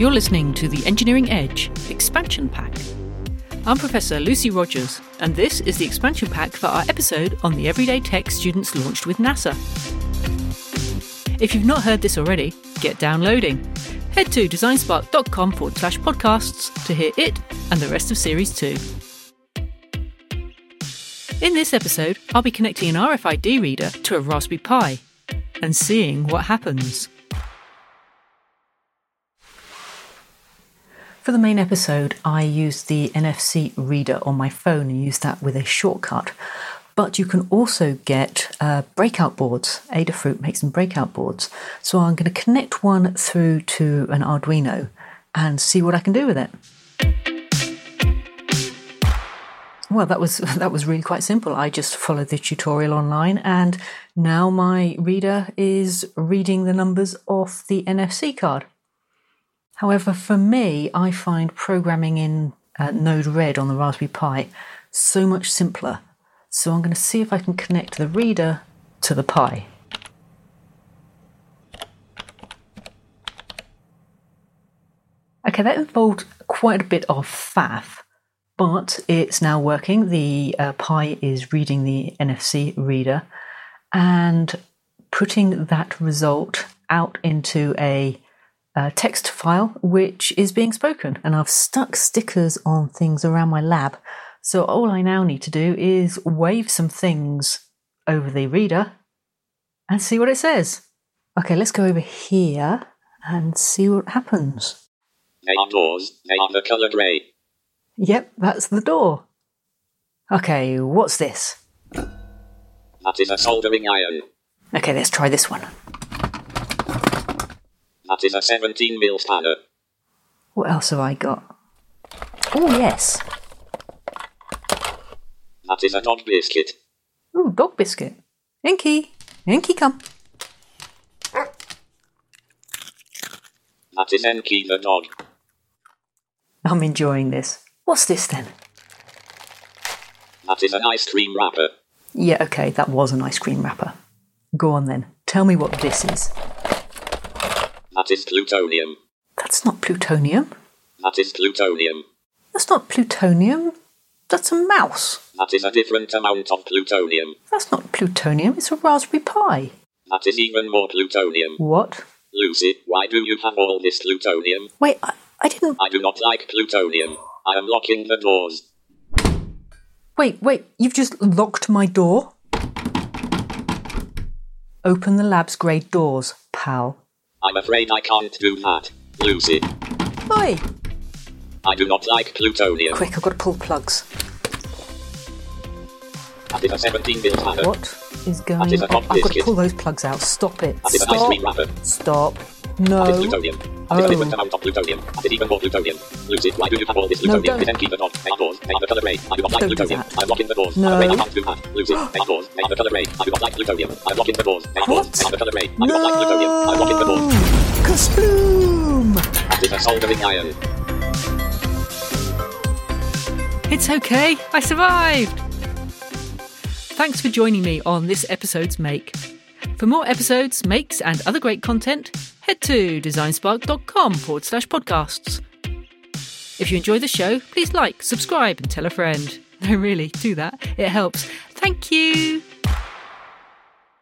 You're listening to the Engineering Edge Expansion Pack. I'm Professor Lucy Rogers, and this is the expansion pack for our episode on the Everyday Tech students launched with NASA. If you've not heard this already, get downloading. Head to designspark.com forward slash podcasts to hear it and the rest of Series 2. In this episode, I'll be connecting an RFID reader to a Raspberry Pi and seeing what happens. For the main episode, I used the NFC reader on my phone and used that with a shortcut. But you can also get uh, breakout boards. Adafruit makes some breakout boards. So I'm going to connect one through to an Arduino and see what I can do with it. Well, that was that was really quite simple. I just followed the tutorial online, and now my reader is reading the numbers off the NFC card. However, for me, I find programming in uh, Node-RED on the Raspberry Pi so much simpler. So I'm going to see if I can connect the reader to the Pi. Okay, that involved quite a bit of faff but it's now working. The uh, Pi is reading the NFC reader and putting that result out into a, a, text file which is being spoken. And I've stuck stickers on things around my lab. So all I now need to do is wave some things over the reader and see what it says. Okay, let's go over here and see what happens. They are doors. They are the color grey. Yep, that's the door. Okay, what's this? That is a soldering iron. Okay, let's try this one. That is a 17 mil spanner. What else have I got? Oh, yes. That is a dog biscuit. Ooh, dog biscuit. Inky, Inky, come. That is Enki the dog. I'm enjoying this. What's this then? That is an ice cream wrapper. Yeah, okay, that was an ice cream wrapper. Go on then. Tell me what this is. That is plutonium. That's not plutonium. That is plutonium. That's not plutonium. That's a mouse. That is a different amount of plutonium. That's not plutonium. It's a Raspberry Pi. That is even more plutonium. What? Lucy, why do you have all this plutonium? Wait, I, I didn't. I do not like plutonium. I am locking the doors. Wait, wait, you've just locked my door? Open the lab's grade doors, pal. I'm afraid I can't do that, Lucy. Oi! I do not like plutonium. Quick, I've got to pull plugs. That is a 17 mil spanner. What is going That is a on? I've got to pull those plugs out. Stop it. That is an ice Stop. cream wrapper. Stop. That is No. plutonium. Oh. That is a different Oh. amount of plutonium. That is even more plutonium. Lucy, why do you have all this No, plutonium? don't. This Enki the dog. They doors. The color grey. I do not like Don't do plutonium. that. I am locking the doors. No. I'm afraid I can't do that. Lucy, are doors. The color grey. I do not like plutonium. I am locking the doors. They are doors. What? They the color grey. I do not like plutonium. I am locking the doors. Kasploom! That is a soldering iron. It's okay, I survived! Thanks for joining me on this episode's Make. For more episodes, makes, and other great content, head to designspark.com forward slash podcasts. If you enjoy the show, please like, subscribe, and tell a friend. No, really, do that. It helps. Thank you.